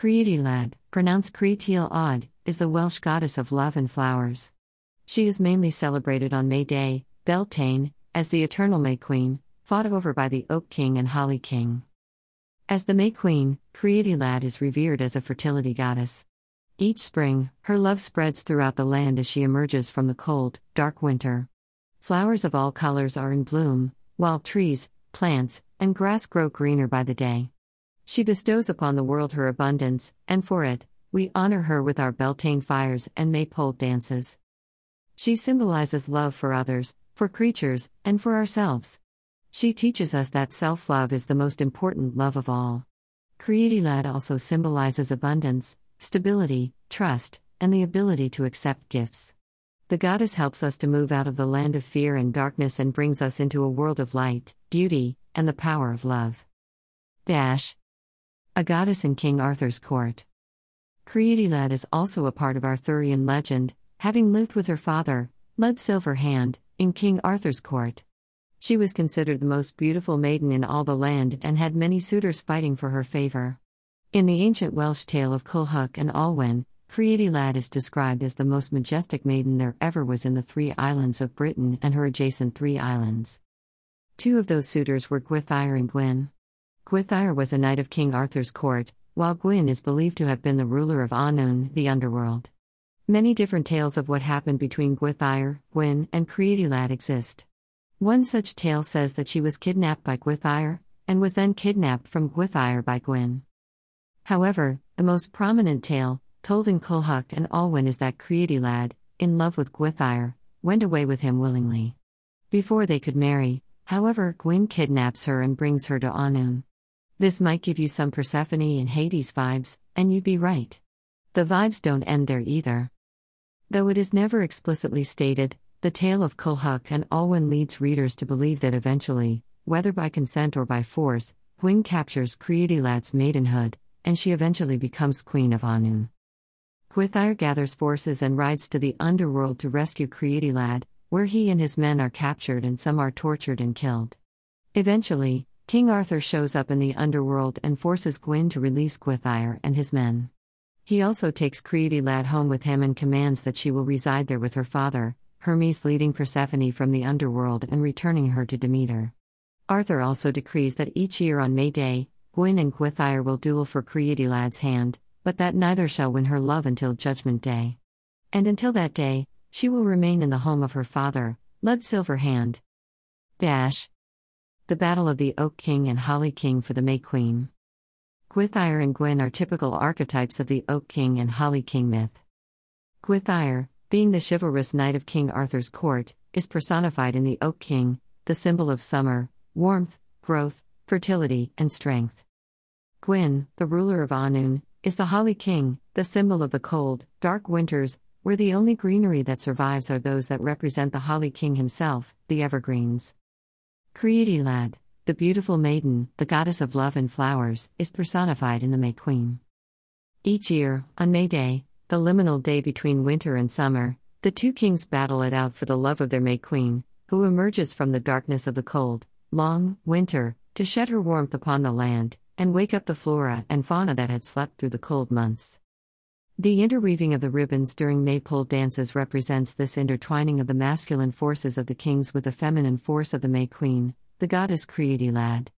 Creidilad, pronounced Creatil Odd, is the Welsh goddess of love and flowers. She is mainly celebrated on May Day, Beltane, as the eternal May Queen, fought over by the Oak King and Holly King. As the May Queen, Creidilad is revered as a fertility goddess. Each spring, her love spreads throughout the land as she emerges from the cold, dark winter. Flowers of all colors are in bloom, while trees, plants, and grass grow greener by the day. She bestows upon the world her abundance, and for it, we honor her with our Beltane fires and maypole dances. She symbolizes love for others, for creatures, and for ourselves. She teaches us that self love is the most important love of all. Creidilad also symbolizes abundance, stability, trust, and the ability to accept gifts. The goddess helps us to move out of the land of fear and darkness and brings us into a world of light, beauty, and the power of love. Dash a goddess in King Arthur's court. Creidilad is also a part of Arthurian legend, having lived with her father, Lud Silverhand, in King Arthur's court. She was considered the most beautiful maiden in all the land and had many suitors fighting for her favor. In the ancient Welsh tale of Culhwch and Olwen, Creidilad is described as the most majestic maiden there ever was in the three islands of Britain and her adjacent three islands. Two of those suitors were Gwythyr and Gwyn. Gwythyr was a knight of King Arthur's court, while Gwyn is believed to have been the ruler of Annwn, the underworld. Many different tales of what happened between Gwythyr, Gwyn, and Creidilad exist. One such tale says that she was kidnapped by Gwythyr, and was then kidnapped from Gwythyr by Gwyn. However, the most prominent tale, told in Culhwch and Olwen, is that Creidilad, in love with Gwythyr, went away with him willingly. Before they could marry, however, Gwyn kidnaps her and brings her to Annwn. This might give you some Persephone and Hades vibes, and you'd be right. The vibes don't end there either. Though it is never explicitly stated, the tale of Culhwch and Olwen leads readers to believe that eventually, whether by consent or by force, Gwyn captures Creidilad's maidenhood, and she eventually becomes Queen of Annwn. Gwythyr gathers forces and rides to the underworld to rescue Creidilad, where he and his men are captured and some are tortured and killed. Eventually, King Arthur shows up in the underworld and forces Gwyn to release Gwythyr and his men. He also takes Creidilad home with him and commands that she will reside there with her father, Hermes leading Persephone from the underworld and returning her to Demeter. Arthur also decrees that each year on May Day, Gwyn and Gwythyr will duel for Creidilad's hand, but that neither shall win her love until Judgment Day. And until that day, she will remain in the home of her father, Lud Silverhand. Dash the Battle of the Oak King and Holly King for the May Queen. Gwythyr and Gwyn are typical archetypes of the Oak King and Holly King myth. Gwythyr, being the chivalrous knight of King Arthur's court, is personified in the Oak King, the symbol of summer, warmth, growth, fertility, and strength. Gwyn, the ruler of Annwn, is the Holly King, the symbol of the cold, dark winters, where the only greenery that survives are those that represent the Holly King himself, the evergreens. Creidilad, the beautiful maiden, the goddess of love and flowers, is personified in the May Queen. Each year, on May Day, the liminal day between winter and summer, the two kings battle it out for the love of their May Queen, who emerges from the darkness of the cold, long winter to shed her warmth upon the land and wake up the flora and fauna that had slept through the cold months. The interweaving of the ribbons during maypole dances represents this intertwining of the masculine forces of the kings with the feminine force of the May Queen, the goddess Creidilad.